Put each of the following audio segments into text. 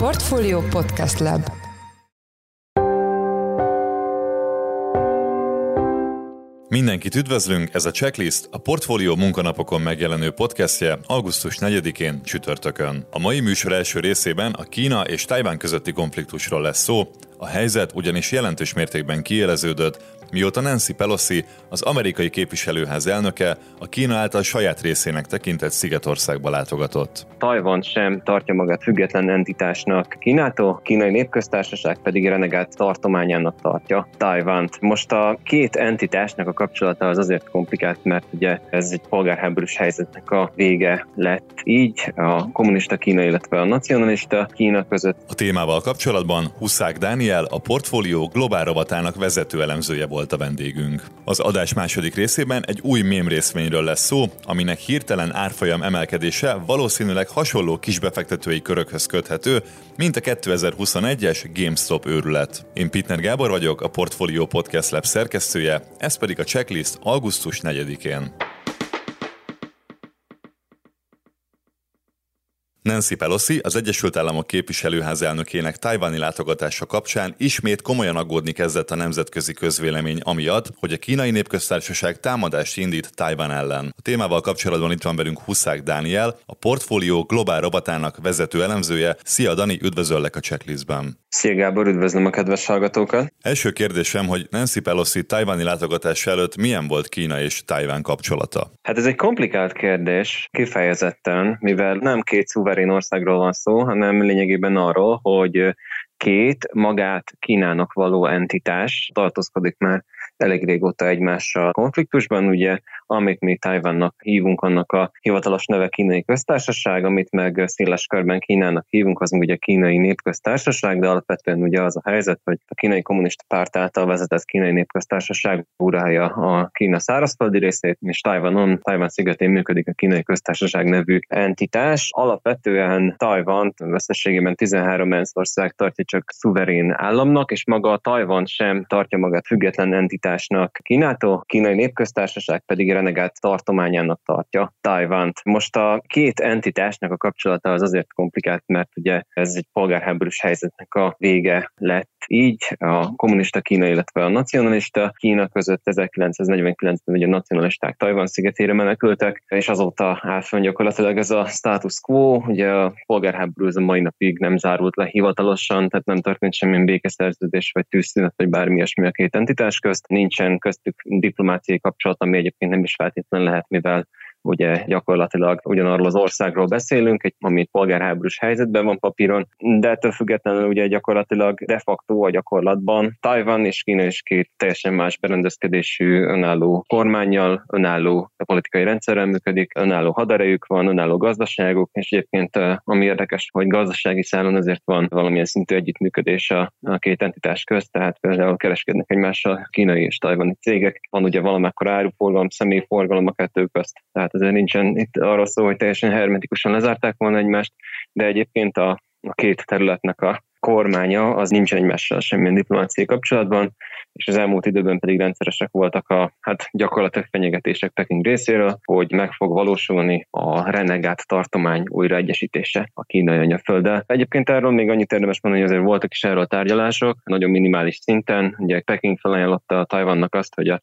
Portfolio Podcast Lab Mindenkit üdvözlünk, ez a Checklist, a Portfolio munkanapokon megjelenő podcastje augusztus 4-én csütörtökön. A mai műsor első részében a Kína és Tajván közötti konfliktusról lesz szó, a helyzet ugyanis jelentős mértékben kiéleződött, mióta Nancy Pelosi, az amerikai képviselőház elnöke, a Kína által saját részének tekintett Szigetországba látogatott. Tajvan sem tartja magát független entitásnak Kínától, kínai népköztársaság pedig renegált tartományának tartja Tajvant. Most a két entitásnak a kapcsolata az azért komplikált, mert ugye ez egy polgárháborús helyzetnek a vége lett így a kommunista Kína, illetve a nacionalista Kína között. A témával kapcsolatban Huszák Dániel, a portfólió globál rovatának vezető elemzője volt a vendégünk. Az adás második részében egy új mém részvényről lesz szó, aminek hirtelen árfolyam emelkedése valószínűleg hasonló kisbefektetői körökhöz köthető, mint a 2021-es GameStop őrület. Én Pitner Gábor vagyok, a Portfolio Podcast Lab szerkesztője, ez pedig a checklist augusztus 4-én. Nancy Pelosi, az Egyesült Államok képviselőház elnökének tajvani látogatása kapcsán ismét komolyan aggódni kezdett a nemzetközi közvélemény amiatt, hogy a kínai népköztársaság támadást indít Tajvan ellen. A témával kapcsolatban itt van velünk Huszák Dániel, a portfólió globál robotának vezető elemzője. Szia Dani, üdvözöllek a checklistben. Szia Gábor, üdvözlöm a kedves hallgatókat! Első kérdésem, hogy Nancy Pelosi tajvani látogatás előtt milyen volt Kína és Tajván kapcsolata? Hát ez egy komplikált kérdés, kifejezetten, mivel nem két szuverén országról van szó, hanem lényegében arról, hogy két magát Kínának való entitás tartózkodik már elég régóta egymással konfliktusban, ugye, amit mi Tajvannak hívunk, annak a hivatalos neve kínai köztársaság, amit meg széles körben Kínának hívunk, az ugye kínai népköztársaság, de alapvetően ugye az a helyzet, hogy a kínai kommunista párt által vezetett kínai népköztársaság urálja a Kína szárazföldi részét, és Tajvanon, Tajvan szigetén működik a kínai köztársaság nevű entitás. Alapvetően Tajvan összességében 13 ENSZ ország tartja csak szuverén államnak, és maga a Tajvan sem tartja magát független entitás entitásnak Kínától, kínai népköztársaság pedig renegált tartományának tartja Tajvant. Most a két entitásnak a kapcsolata az azért komplikált, mert ugye ez egy polgárháborús helyzetnek a vége lett. Így a kommunista Kína, illetve a nacionalista Kína között 1949-ben ugye a nacionalisták Tajvan szigetére menekültek, és azóta állt fönn gyakorlatilag ez a status quo, ugye a polgárháború a mai napig nem zárult le hivatalosan, tehát nem történt semmilyen békeszerződés, vagy tűzszünet, vagy bármi ilyesmi a két entitás közt nincsen köztük diplomáciai kapcsolat, ami egyébként nem is feltétlenül lehet, mivel ugye gyakorlatilag ugyanarról az országról beszélünk, egy, ami polgárháborús helyzetben van papíron, de ettől függetlenül ugye gyakorlatilag de facto a gyakorlatban Tajvan és Kína is két teljesen más berendezkedésű önálló kormányjal, önálló politikai rendszerrel működik, önálló haderejük van, önálló gazdaságok, és egyébként ami érdekes, hogy gazdasági szálon ezért van valamilyen szintű együttműködés a, a két entitás közt, tehát például kereskednek egymással kínai és tajvani cégek, van ugye valamekkor áruforgalom, személyforgalom a kettő közt, tehát tehát azért nincsen itt arra szó, hogy teljesen hermetikusan lezárták volna egymást, de egyébként a, a két területnek a kormánya az nincsen egymással semmilyen diplomáciai kapcsolatban, és az elmúlt időben pedig rendszeresek voltak a hát gyakorlatilag fenyegetések Peking részéről, hogy meg fog valósulni a renegát tartomány újraegyesítése a kínai anyafölddel. Egyébként erről még annyit érdemes mondani, hogy azért voltak is erről tárgyalások, nagyon minimális szinten. Ugye Peking felajánlotta a Tajvannak azt, hogy a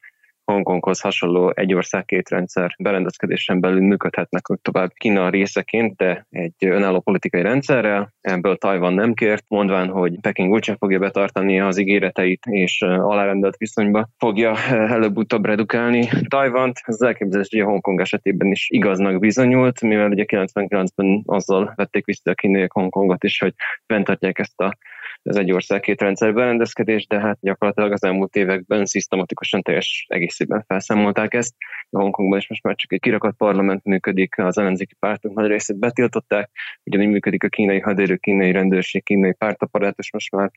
Hongkonghoz hasonló egy ország két rendszer berendezkedésen belül működhetnek tovább Kína részeként, de egy önálló politikai rendszerrel. Ebből Tajvan nem kért, mondván, hogy Peking úgysem fogja betartani az ígéreteit, és alárendelt viszonyba fogja előbb-utóbb redukálni Tajvant. Ez elképzelés, hogy a Hongkong esetében is igaznak bizonyult, mivel ugye 99-ben azzal vették vissza a kínaiak Hongkongot is, hogy fenntartják ezt a az egy ország két rendszer berendezkedés, de hát gyakorlatilag az elmúlt években szisztematikusan teljes egészében felszámolták ezt. Hongkongban is most már csak egy kirakat parlament működik, az ellenzéki pártok nagy részét betiltották, ugyanígy működik a kínai haderő, kínai rendőrség, kínai pártaparátus most már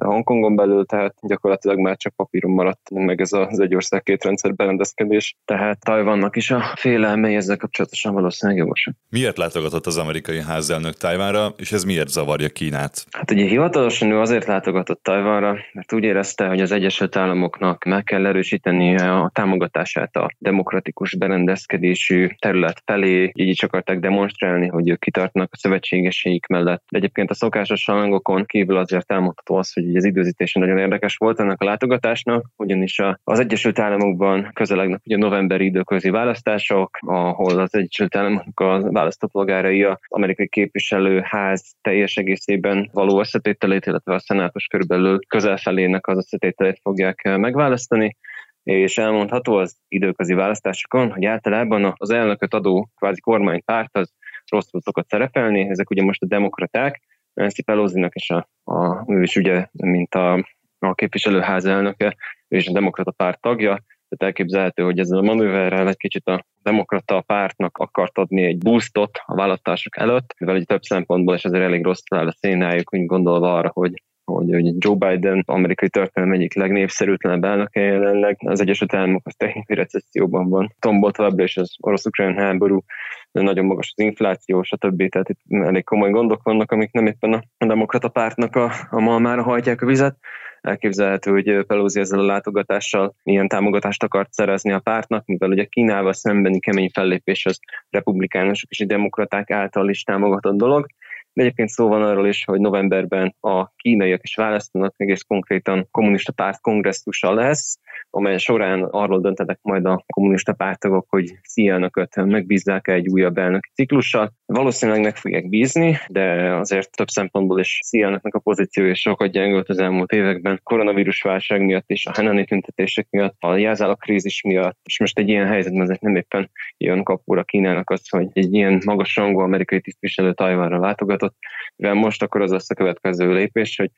Hongkongon belül, tehát gyakorlatilag már csak papíron maradt meg ez az egy ország két rendszer berendezkedés, tehát Tajvannak is a félelmei ezzel kapcsolatosan valószínűleg jogosak. Miért látogatott az amerikai házelnök Tajvánra, és ez miért zavarja Kínát? Hát ugye hivatalosan ő azért látogatott Tajvanra, mert úgy érezte, hogy az Egyesült Államoknak meg kell erősíteni a támogatását a demokratikus berendezkedésű terület felé, így is akarták demonstrálni, hogy ők kitartnak a szövetségeseik mellett. De egyébként a szokásos salangokon kívül azért elmondható az, hogy az időzítése nagyon érdekes volt ennek a látogatásnak, ugyanis az Egyesült Államokban közelegnek ugye novemberi időközi választások, ahol az Egyesült Államok a választópolgárai a amerikai képviselőház teljes egészében való összetételét, illetve a szenátus körülbelül közel felének az összetételét fogják megválasztani. És elmondható az időközi választásokon, hogy általában az elnököt adó kvázi kormánypárt az rosszul szokott szerepelni, ezek ugye most a demokraták, Nancy pelosi és a, a, ő is ugye, mint a, a képviselőház elnöke, ő is a demokrata párt tagja, tehát elképzelhető, hogy ezzel a manőverrel egy kicsit a demokrata pártnak akart adni egy boostot a választások előtt, mivel egy több szempontból, és ezért elég rossz áll a szénájuk, úgy gondolva arra, hogy hogy, hogy Joe Biden amerikai történelem egyik legnépszerűtlenebb elnöke jelenleg, az Egyesült Államok az technikai recesszióban van. Tombol továbbra is az orosz-ukrán háború, nagyon magas az infláció, stb. Tehát itt elég komoly gondok vannak, amik nem éppen a demokrata pártnak a, a malmára hajtják a vizet. Elképzelhető, hogy Pelosi ezzel a látogatással milyen támogatást akart szerezni a pártnak, mivel ugye Kínával szembeni kemény fellépés az republikánusok és a demokraták által is támogatott dolog. De egyébként szó van arról is, hogy novemberben a kínaiak is választanak, egész konkrétan kommunista párt kongresszusa lesz, amely során arról döntenek majd a kommunista pártagok, hogy Szielnököt megbízzák egy újabb elnöki ciklussal. Valószínűleg meg fogják bízni, de azért több szempontból is Szielnöknek a pozíciója sokat gyengült az elmúlt években. Koronavírus válság miatt és a Henani tüntetések miatt, a jelzálak krízis miatt, és most egy ilyen helyzetben ezek nem éppen jön kapura Kínának az, hogy egy ilyen magas rangú amerikai tisztviselő Tajvánra látogatott, de most akkor az lesz a következő lépés, hogy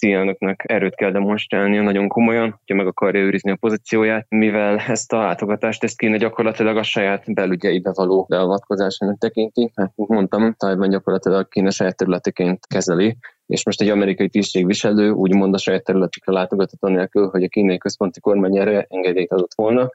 Szielnöknek erőt kell demonstrálnia nagyon komolyan, hogyha meg akarja őrizni a pozícióját, mivel ezt a látogatást ezt kéne gyakorlatilag a saját belügyeibe való beavatkozásának tekinti. Hát, mondtam, Tajvan gyakorlatilag kéne saját területeként kezeli, és most egy amerikai tisztségviselő úgymond a saját területükre látogatott anélkül, hogy a kínai központi kormány erre engedélyt adott volna.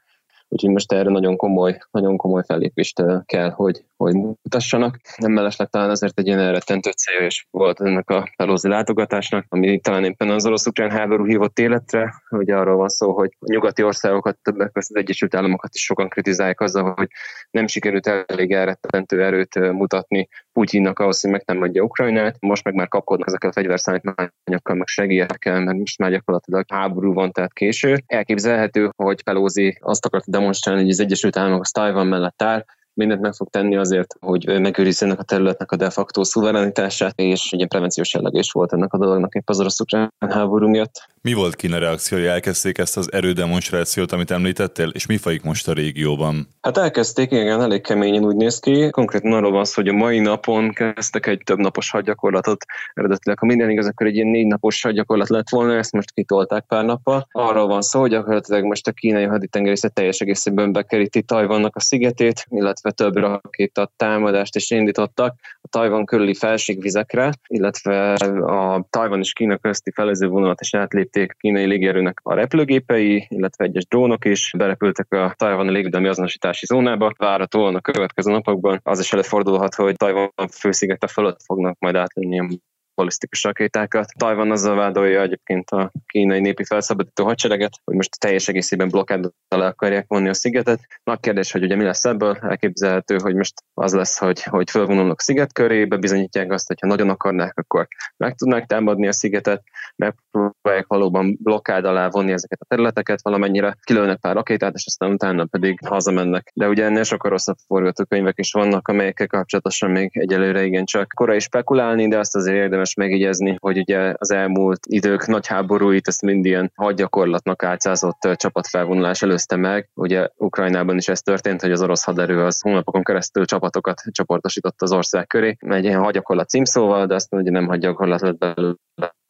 Úgyhogy most erre nagyon komoly, nagyon komoly fellépést kell, hogy, hogy mutassanak. Nem mellesleg talán azért egy ilyen elrettentő célja is volt ennek a Pelosi látogatásnak, ami talán éppen az orosz-ukrán háború hívott életre. Ugye arról van szó, hogy a nyugati országokat, többek között az Egyesült Államokat is sokan kritizálják azzal, hogy nem sikerült elég elrettentő erőt mutatni Putyinnak ahhoz, hogy megtámadja Ukrajnát. Most meg már kapkodnak ezekkel a fegyverszállítmányokkal, meg segélyekkel, mert most már gyakorlatilag háború van, tehát késő. Elképzelhető, hogy Pelosi azt akart demonstrálni, hogy az Egyesült Államok az Tajvan mellett áll, mindent meg fog tenni azért, hogy megőrizzenek a területnek a de facto szuverenitását, és ugye prevenciós jelleg is volt ennek a dolognak épp az orosz háború miatt. Mi volt Kína reakciója? Elkezdték ezt az erődemonstrációt, amit említettél, és mi folyik most a régióban? Hát elkezdték, igen, elég keményen úgy néz ki. Konkrétan arról van szó, hogy a mai napon kezdtek egy több napos hadgyakorlatot. Eredetileg, ha minden igaz, akkor egy ilyen négy napos hadgyakorlat lett volna, ezt most kitolták pár nappal. Arról van szó, hogy gyakorlatilag most a kínai haditengerészet teljes egészében bekeríti Tajvannak a szigetét, illetve több rakéta támadást is indítottak a Tajvan körüli felségvizekre, illetve a Tajvan és Kína közti felező vonalat is átlépték a kínai légierőnek a repülőgépei, illetve egyes drónok is berepültek a tajvani légvédelmi azonosítási zónába. Várhatóan a következő napokban az is előfordulhat, hogy Tajvan főszigete fölött fognak majd átlőni a balisztikus rakétákat. Tajvan azzal vádolja egyébként a kínai népi felszabadító hadsereget, hogy most teljes egészében blokkád le akarják vonni a szigetet. Nagy kérdés, hogy ugye mi lesz ebből, elképzelhető, hogy most az lesz, hogy, hogy fölvonulnak sziget körébe, bizonyítják azt, hogy ha nagyon akarnák, akkor meg tudnák támadni a szigetet, megpróbálják valóban blokkád alá vonni ezeket a területeket, valamennyire kilőnek pár rakétát, és aztán utána pedig hazamennek. De ugye ennél sokkal rosszabb forgatókönyvek is vannak, amelyekkel kapcsolatosan még egyelőre igen csak korai spekulálni, de azt azért érdemes érdemes megjegyezni, hogy ugye az elmúlt idők nagy háborúit ezt mind ilyen hadgyakorlatnak átszázott csapatfelvonulás előzte meg. Ugye Ukrajnában is ez történt, hogy az orosz haderő az hónapokon keresztül csapatokat csoportosított az ország köré, egy ilyen hadgyakorlat címszóval, de azt ugye nem hadgyakorlat lett belőle,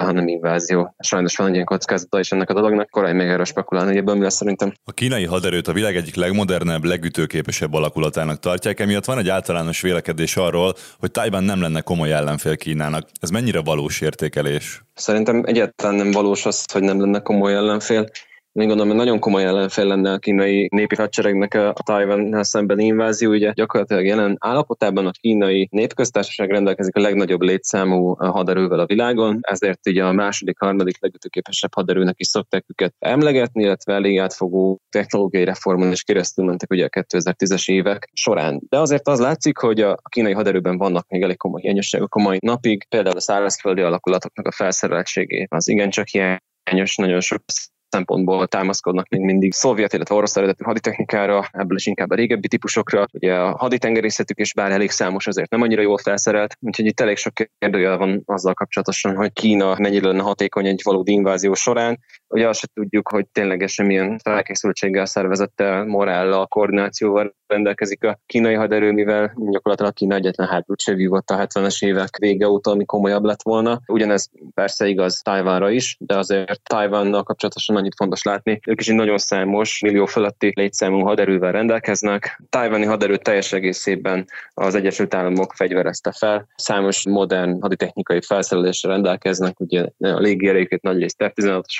hanem invázió. Sajnos van egy ilyen kockázata is ennek a dolognak, korai még erre spekulálni, hogy ebből mi lesz szerintem. A kínai haderőt a világ egyik legmodernebb, legütőképesebb alakulatának tartják, emiatt van egy általános vélekedés arról, hogy Tajvan nem lenne komoly ellenfél Kínának. Ez mennyire valós értékelés? Szerintem egyáltalán nem valós az, hogy nem lenne komoly ellenfél. Én gondolom, hogy nagyon komoly ellenfél lenne a kínai népi hadseregnek a Tajvannal szemben invázió. Ugye gyakorlatilag jelen állapotában a kínai népköztársaság rendelkezik a legnagyobb létszámú haderővel a világon, ezért ugye a második, harmadik legütőképesebb haderőnek is szokták őket emlegetni, illetve elég átfogó technológiai reformon is keresztül mentek ugye a 2010-es évek során. De azért az látszik, hogy a kínai haderőben vannak még elég komoly hiányosságok a mai napig, például a szárazföldi alakulatoknak a felszereltségé az igencsak hiányos, nagyon sok szempontból támaszkodnak még mindig szovjet, illetve orosz eredetű haditechnikára, ebből is inkább a régebbi típusokra. Ugye a haditengerészetük is bár elég számos, azért nem annyira jól felszerelt, úgyhogy itt elég sok kérdőjel van azzal kapcsolatosan, hogy Kína mennyire lenne hatékony egy valódi invázió során. Ugye azt se tudjuk, hogy ténylegesen milyen felkészültséggel, szervezettel, morállal, koordinációval rendelkezik a kínai haderő, mivel gyakorlatilag Kína egyetlen háborút se vívott a 70-es évek vége óta, ami komolyabb lett volna. Ugyanez persze igaz Tajvánra is, de azért Tajvánnal kapcsolatosan annyit fontos látni, ők is egy nagyon számos, millió fölötti létszámú haderővel rendelkeznek. Tajvani haderő teljes egészében az Egyesült Államok fegyverezte fel. Számos modern haditechnikai felszerelésre rendelkeznek, ugye a légierejüket nagyrészt F-16-os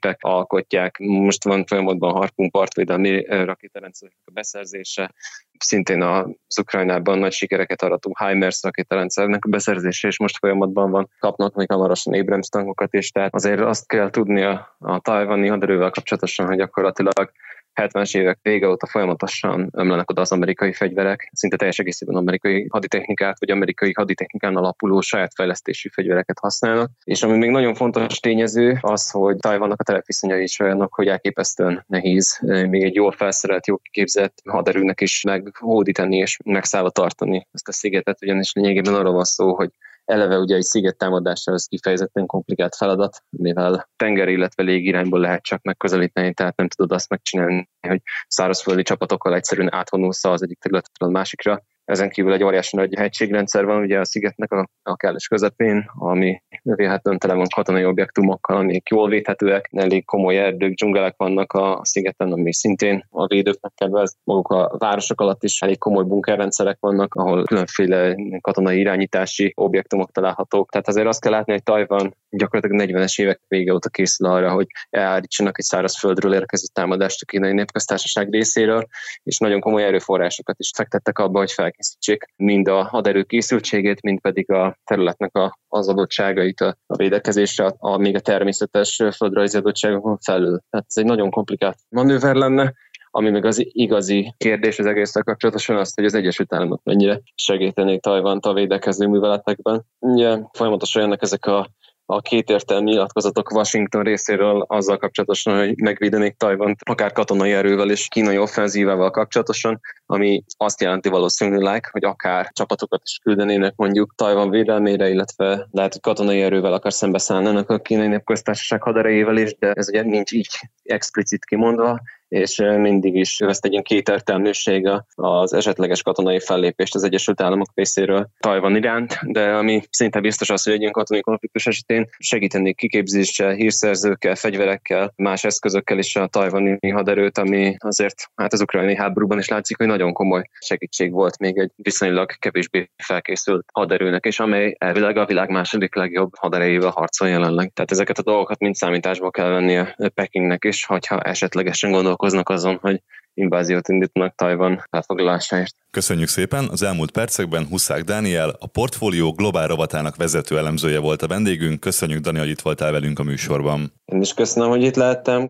vadászgépek alkotják. Most van folyamatban Harpun partvédelmi rakétarendszerek a beszerzése, szintén az Ukrajnában nagy sikereket arató HIMARS rakétarendszernek a beszerzése és most folyamatban van, kapnak még hamarosan Abrams tankokat is, tehát azért azt kell tudni a, a tajvani haderővel kapcsolatosan, hogy gyakorlatilag 70-es évek vége óta folyamatosan ömlenek oda az amerikai fegyverek, szinte teljes egészében amerikai haditechnikát, vagy amerikai haditechnikán alapuló saját fejlesztésű fegyvereket használnak. És ami még nagyon fontos tényező, az, hogy Tajvannak a telepviszonyai is olyanok, hogy elképesztően nehéz még egy jól felszerelt, jó képzett haderőnek is meghódítani és megszállva tartani ezt a szigetet, ugyanis lényegében arról van szó, hogy Eleve ugye egy sziget támadása az kifejezetten komplikált feladat, mivel tenger, illetve légirányból lehet csak megközelíteni, tehát nem tudod azt megcsinálni, hogy szárazföldi csapatokkal egyszerűen átvonulsz az egyik területről a másikra, ezen kívül egy óriási nagy hegységrendszer van ugye a szigetnek a, a kellős közepén, ami vélhetően tele van katonai objektumokkal, amik jól védhetőek, elég komoly erdők, dzsungelek vannak a szigeten, ami szintén a védőknek kedvez. Maguk a városok alatt is elég komoly bunkerrendszerek vannak, ahol különféle katonai irányítási objektumok találhatók. Tehát azért azt kell látni, hogy Tajvan gyakorlatilag 40-es évek vége óta készül arra, hogy elárítsanak egy szárazföldről érkező támadást a kínai népköztársaság részéről, és nagyon komoly erőforrásokat is fektettek abba, hogy felkészítsék mind a haderő készültségét, mind pedig a területnek a, az adottságait a, a védekezésre, a, a, még a természetes földrajzi adottságokon felül. Tehát ez egy nagyon komplikált manőver lenne, ami meg az igazi kérdés az egész kapcsolatosan az, hogy az Egyesült Államok mennyire segítenék Tajvant a védekező műveletekben. Ugye folyamatosan jönnek ezek a a kétértelmű nyilatkozatok Washington részéről azzal kapcsolatosan, hogy megvédenék Tajvant akár katonai erővel és kínai offenzívával kapcsolatosan, ami azt jelenti valószínűleg, hogy akár csapatokat is küldenének mondjuk Tajvan védelmére, illetve lehet, hogy katonai erővel akar szembeszállnának a kínai népköztársaság haderejével is, de ez ugye nincs így explicit kimondva, és mindig is ezt egy ilyen kétertelműség az esetleges katonai fellépést az Egyesült Államok részéről Tajvan iránt, de ami szinte biztos az, hogy egy ilyen katonai konfliktus esetén segíteni kiképzéssel, hírszerzőkkel, fegyverekkel, más eszközökkel is a tajvani haderőt, ami azért hát az ukrajnai háborúban is látszik, hogy nagyon komoly segítség volt még egy viszonylag kevésbé felkészült haderőnek, és amely elvileg a világ második legjobb haderejével harcol jelenleg. Tehát ezeket a dolgokat mind számításba kell venni a Pekingnek is, hogyha esetlegesen gondol gondolkoznak azon, hogy inváziót indítanak Tajvan elfoglalásáért. Köszönjük szépen! Az elmúlt percekben Huszák Dániel, a portfólió globál rovatának vezető elemzője volt a vendégünk. Köszönjük, Dani, hogy itt voltál velünk a műsorban. Én is köszönöm, hogy itt lehettem.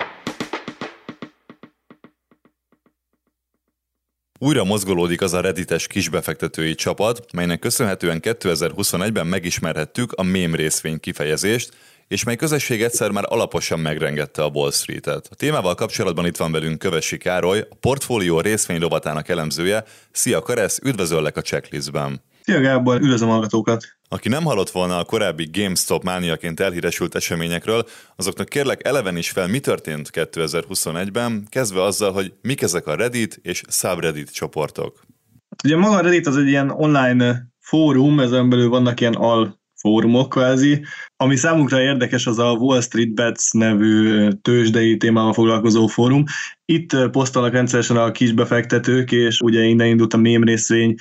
Újra mozgolódik az a reddites kisbefektetői csapat, melynek köszönhetően 2021-ben megismerhettük a mém részvény kifejezést, és mely közösség egyszer már alaposan megrengette a Wall Street-et. A témával kapcsolatban itt van velünk Kövesi Károly, a portfólió részvény rovatának elemzője. Szia Karesz, üdvözöllek a checklistben! Szia Gábor, üdvözlöm hallgatókat! Aki nem hallott volna a korábbi GameStop mániaként elhíresült eseményekről, azoknak kérlek eleven is fel, mi történt 2021-ben, kezdve azzal, hogy mik ezek a Reddit és subreddit csoportok. Ugye maga a Reddit az egy ilyen online fórum, ezen belül vannak ilyen al fórumok kvázi. Ami számunkra érdekes, az a Wall Street Bets nevű tőzsdei témával foglalkozó fórum. Itt posztolnak rendszeresen a kisbefektetők, és ugye innen indult a mém részvény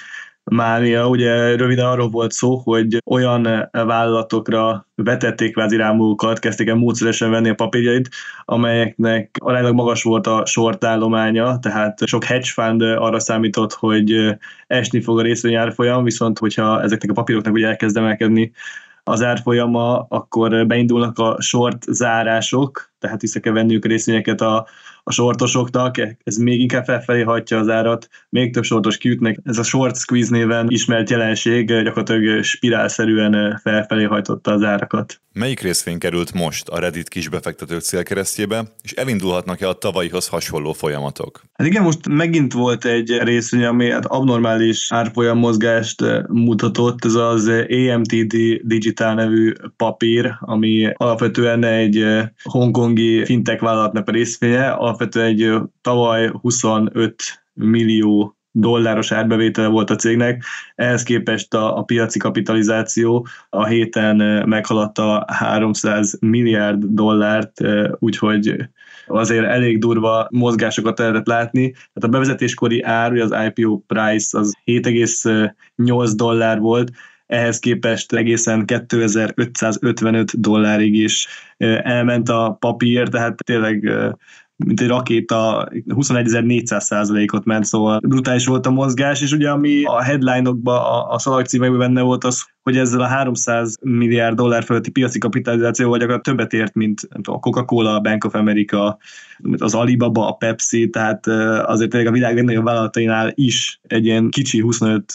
mánia. Ugye röviden arról volt szó, hogy olyan vállalatokra vetették kvázi rámúkat, kezdték el módszeresen venni a papírjait, amelyeknek aránylag magas volt a sortállománya, tehát sok hedge fund arra számított, hogy esni fog a részvény árfolyam, viszont hogyha ezeknek a papíroknak ugye elkezd emelkedni az árfolyama, akkor beindulnak a short zárások, tehát vissza kell venniük a részvényeket a, a sortosoknak, ez még inkább felfelé hagyja az árat, még több sortos kiütnek. Ez a short squeeze néven ismert jelenség gyakorlatilag spirálszerűen felfelé hajtotta az árakat. Melyik részvény került most a Reddit kisbefektetők célkeresztjébe, és elindulhatnak-e a tavalyihoz hasonló folyamatok? Hát igen, most megint volt egy részvény, ami hát abnormális árfolyam mozgást mutatott, ez az AMTD Digital nevű papír, ami alapvetően egy hongkongi fintech vállalatnak a részvénye, alapvetően egy tavaly 25 millió dolláros árbevétele volt a cégnek, ehhez képest a, a piaci kapitalizáció a héten meghaladta 300 milliárd dollárt, úgyhogy azért elég durva mozgásokat lehetett látni. Tehát a bevezetéskori ár, az IPO price az 7,8 dollár volt, ehhez képest egészen 2555 dollárig is elment a papír, tehát tényleg mint egy rakéta 21.400 százalékot ment, szóval brutális volt a mozgás, és ugye ami a headline-okban, a, a szalagcímekben benne volt az, hogy ezzel a 300 milliárd dollár fölötti piaci kapitalizációval gyakorlatilag többet ért, mint a Coca-Cola, a Bank of America, az Alibaba, a Pepsi, tehát azért tényleg a világ legnagyobb vállalatainál is egy ilyen kicsi 25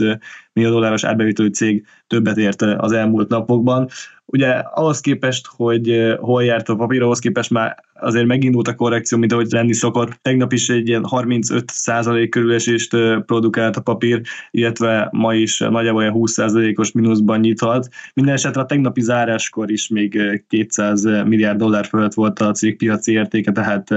millió dolláros árbevételű cég többet ért az elmúlt napokban. Ugye ahhoz képest, hogy hol járt a papír, ahhoz képest már azért megindult a korrekció, mint ahogy lenni szokott. Tegnap is egy ilyen 35% körülesést produkált a papír, illetve ma is nagyjából olyan 20%-os mínuszban nyithat. Minden esetre a tegnapi záráskor is még 200 milliárd dollár fölött volt a cég piaci értéke, tehát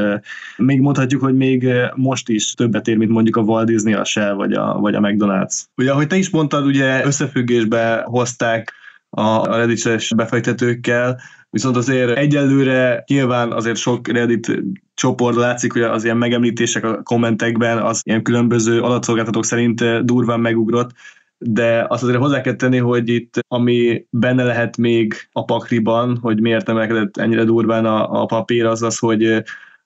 még mondhatjuk, hogy még most is többet ér, mint mondjuk a Walt Disney, a Shell vagy a, vagy a McDonald's. Ugye, ahogy te is mondtad, ugye összefüggésbe hozták a reddit befektetőkkel, viszont azért egyelőre nyilván azért sok Reddit csoport látszik, hogy az ilyen megemlítések a kommentekben az ilyen különböző adatszolgáltatók szerint durván megugrott, de azt azért hozzá kell tenni, hogy itt ami benne lehet még a pakriban, hogy miért emelkedett ennyire durván a, a papír, az az, hogy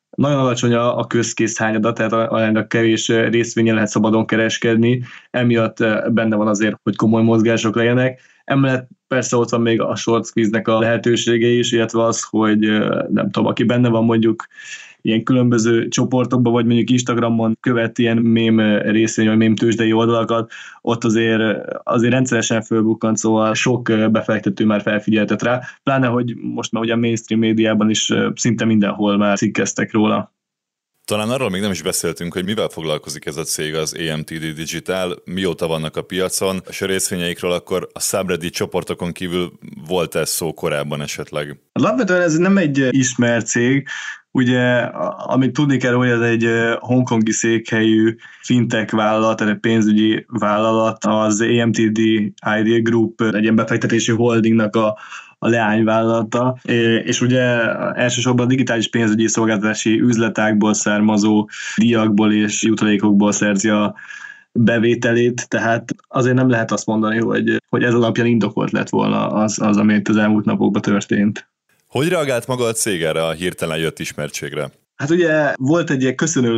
nagyon alacsony a, a közkész hányada, tehát aránylag kevés részvényen lehet szabadon kereskedni, emiatt benne van azért, hogy komoly mozgások legyenek. Emellett persze ott van még a short squeeze-nek a lehetősége is, illetve az, hogy nem tudom, aki benne van mondjuk ilyen különböző csoportokban, vagy mondjuk Instagramon követ ilyen mém részvény, vagy mém tőzsdei oldalakat, ott azért, azért rendszeresen fölbukkant, szóval sok befektető már felfigyeltet rá, pláne, hogy most már ugye a mainstream médiában is szinte mindenhol már cikkeztek róla. Talán arról még nem is beszéltünk, hogy mivel foglalkozik ez a cég, az AMTD Digital, mióta vannak a piacon, és a részvényeikről akkor a subreddit csoportokon kívül volt ez szó korábban esetleg? Alapvetően ez nem egy ismert cég, Ugye, amit tudni kell, hogy ez egy hongkongi székhelyű fintech vállalat, egy pénzügyi vállalat, az AMTD Idea Group, egy ilyen befektetési holdingnak a, a leányvállalata, és ugye elsősorban a digitális pénzügyi szolgáltatási üzletákból származó díjakból és jutalékokból szerzi a bevételét, tehát azért nem lehet azt mondani, hogy, hogy ez alapján indokolt lett volna az, az amit az elmúlt napokban történt. Hogy reagált maga a cég erre a hirtelen jött ismertségre? Hát ugye volt egy ilyen köszönő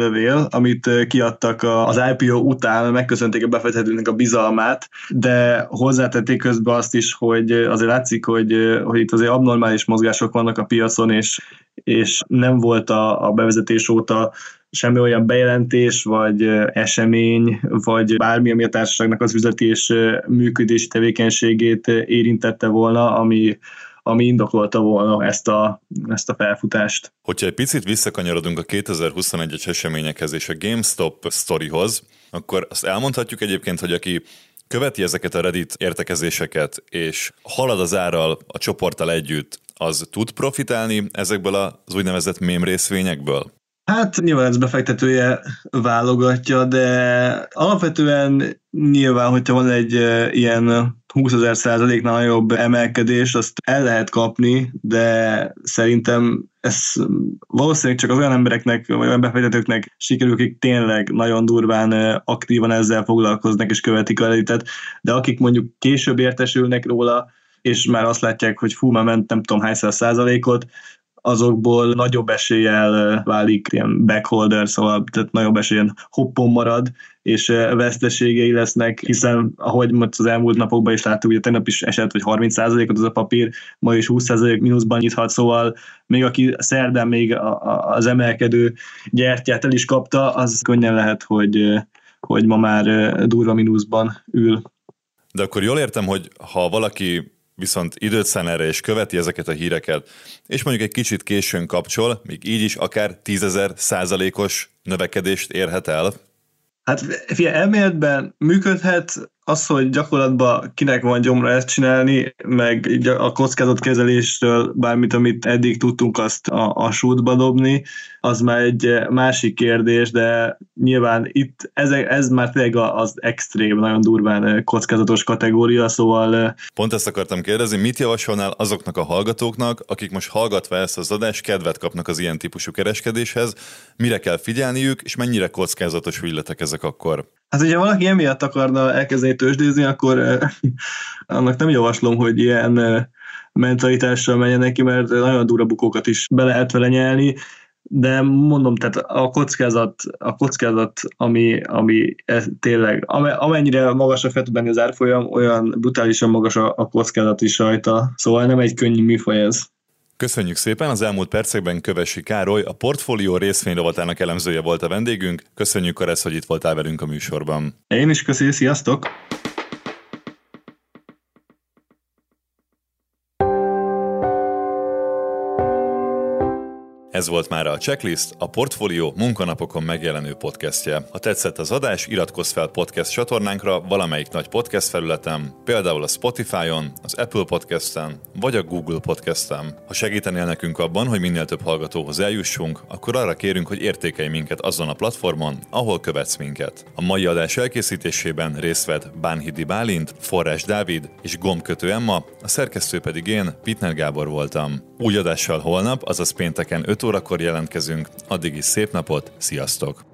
amit kiadtak az IPO után, megköszönték a befektetőnek a bizalmát, de hozzátették közben azt is, hogy azért látszik, hogy, hogy itt azért abnormális mozgások vannak a piacon, és, és nem volt a, a bevezetés óta semmi olyan bejelentés, vagy esemény, vagy bármi, ami a társaságnak az üzleti és működési tevékenységét érintette volna, ami ami indokolta volna ezt a, ezt a felfutást. Hogyha egy picit visszakanyarodunk a 2021-es eseményekhez és a GameStop sztorihoz, akkor azt elmondhatjuk egyébként, hogy aki követi ezeket a Reddit értekezéseket, és halad az árral a csoporttal együtt, az tud profitálni ezekből az úgynevezett mém részvényekből? Hát nyilván ez befektetője válogatja, de alapvetően nyilván, hogyha van egy ilyen 20 ezer százaléknál nagyobb emelkedés, azt el lehet kapni, de szerintem ez valószínűleg csak az olyan embereknek, vagy olyan befektetőknek sikerül, akik tényleg nagyon durván aktívan ezzel foglalkoznak és követik a elitet, de akik mondjuk később értesülnek róla, és már azt látják, hogy fú, már ment nem tudom hány százalékot, azokból nagyobb eséllyel válik ilyen backholder, szóval tehát nagyobb esélyen hoppon marad, és veszteségei lesznek, hiszen ahogy most az elmúlt napokban is láttuk, ugye tegnap is esett, hogy 30%-ot az a papír, ma is 20% mínuszban nyithat, szóval még aki szerdán még az emelkedő gyertyát el is kapta, az könnyen lehet, hogy, hogy ma már durva mínuszban ül. De akkor jól értem, hogy ha valaki viszont időt szán erre és követi ezeket a híreket, és mondjuk egy kicsit későn kapcsol, még így is akár tízezer százalékos növekedést érhet el. Hát fia, elméletben működhet, az, hogy gyakorlatban kinek van gyomra ezt csinálni, meg a kockázatkezelésről bármit, amit eddig tudtunk azt a, a sútba dobni, az már egy másik kérdés, de nyilván itt ez, ez már tényleg az extrém, nagyon durván kockázatos kategória, szóval... Pont ezt akartam kérdezni, mit javasolnál azoknak a hallgatóknak, akik most hallgatva ezt az adást kedvet kapnak az ilyen típusú kereskedéshez, mire kell figyelniük, és mennyire kockázatos ügyletek ezek akkor? Hát, hogyha valaki emiatt akarna elkezdeni tőzsdézni, akkor eh, annak nem javaslom, hogy ilyen eh, mentalitással menjen neki, mert nagyon durva bukókat is be lehet vele nyelni, de mondom, tehát a kockázat, a kockázat ami, ami ez tényleg, amennyire magasra fel tud menni az árfolyam, olyan brutálisan magas a, a kockázat is rajta, szóval nem egy könnyű műfaj ez. Köszönjük szépen! Az elmúlt percekben Kövesi Károly, a portfólió részvényrovatának elemzője volt a vendégünk. Köszönjük, Karesz, hogy itt voltál velünk a műsorban. Én is köszönjük, sziasztok! Ez volt már a Checklist, a Portfolio munkanapokon megjelenő podcastje. Ha tetszett az adás, iratkozz fel podcast csatornánkra valamelyik nagy podcast felületen, például a Spotify-on, az Apple Podcast-en, vagy a Google Podcast-en. Ha segítenél nekünk abban, hogy minél több hallgatóhoz eljussunk, akkor arra kérünk, hogy értékelj minket azon a platformon, ahol követsz minket. A mai adás elkészítésében részt vett Bánhidi Bálint, Forrás Dávid és Gombkötő Emma, a szerkesztő pedig én, Pitner Gábor voltam. Új adással holnap, azaz pénteken 5 órakor jelentkezünk. Addig is szép napot, sziasztok!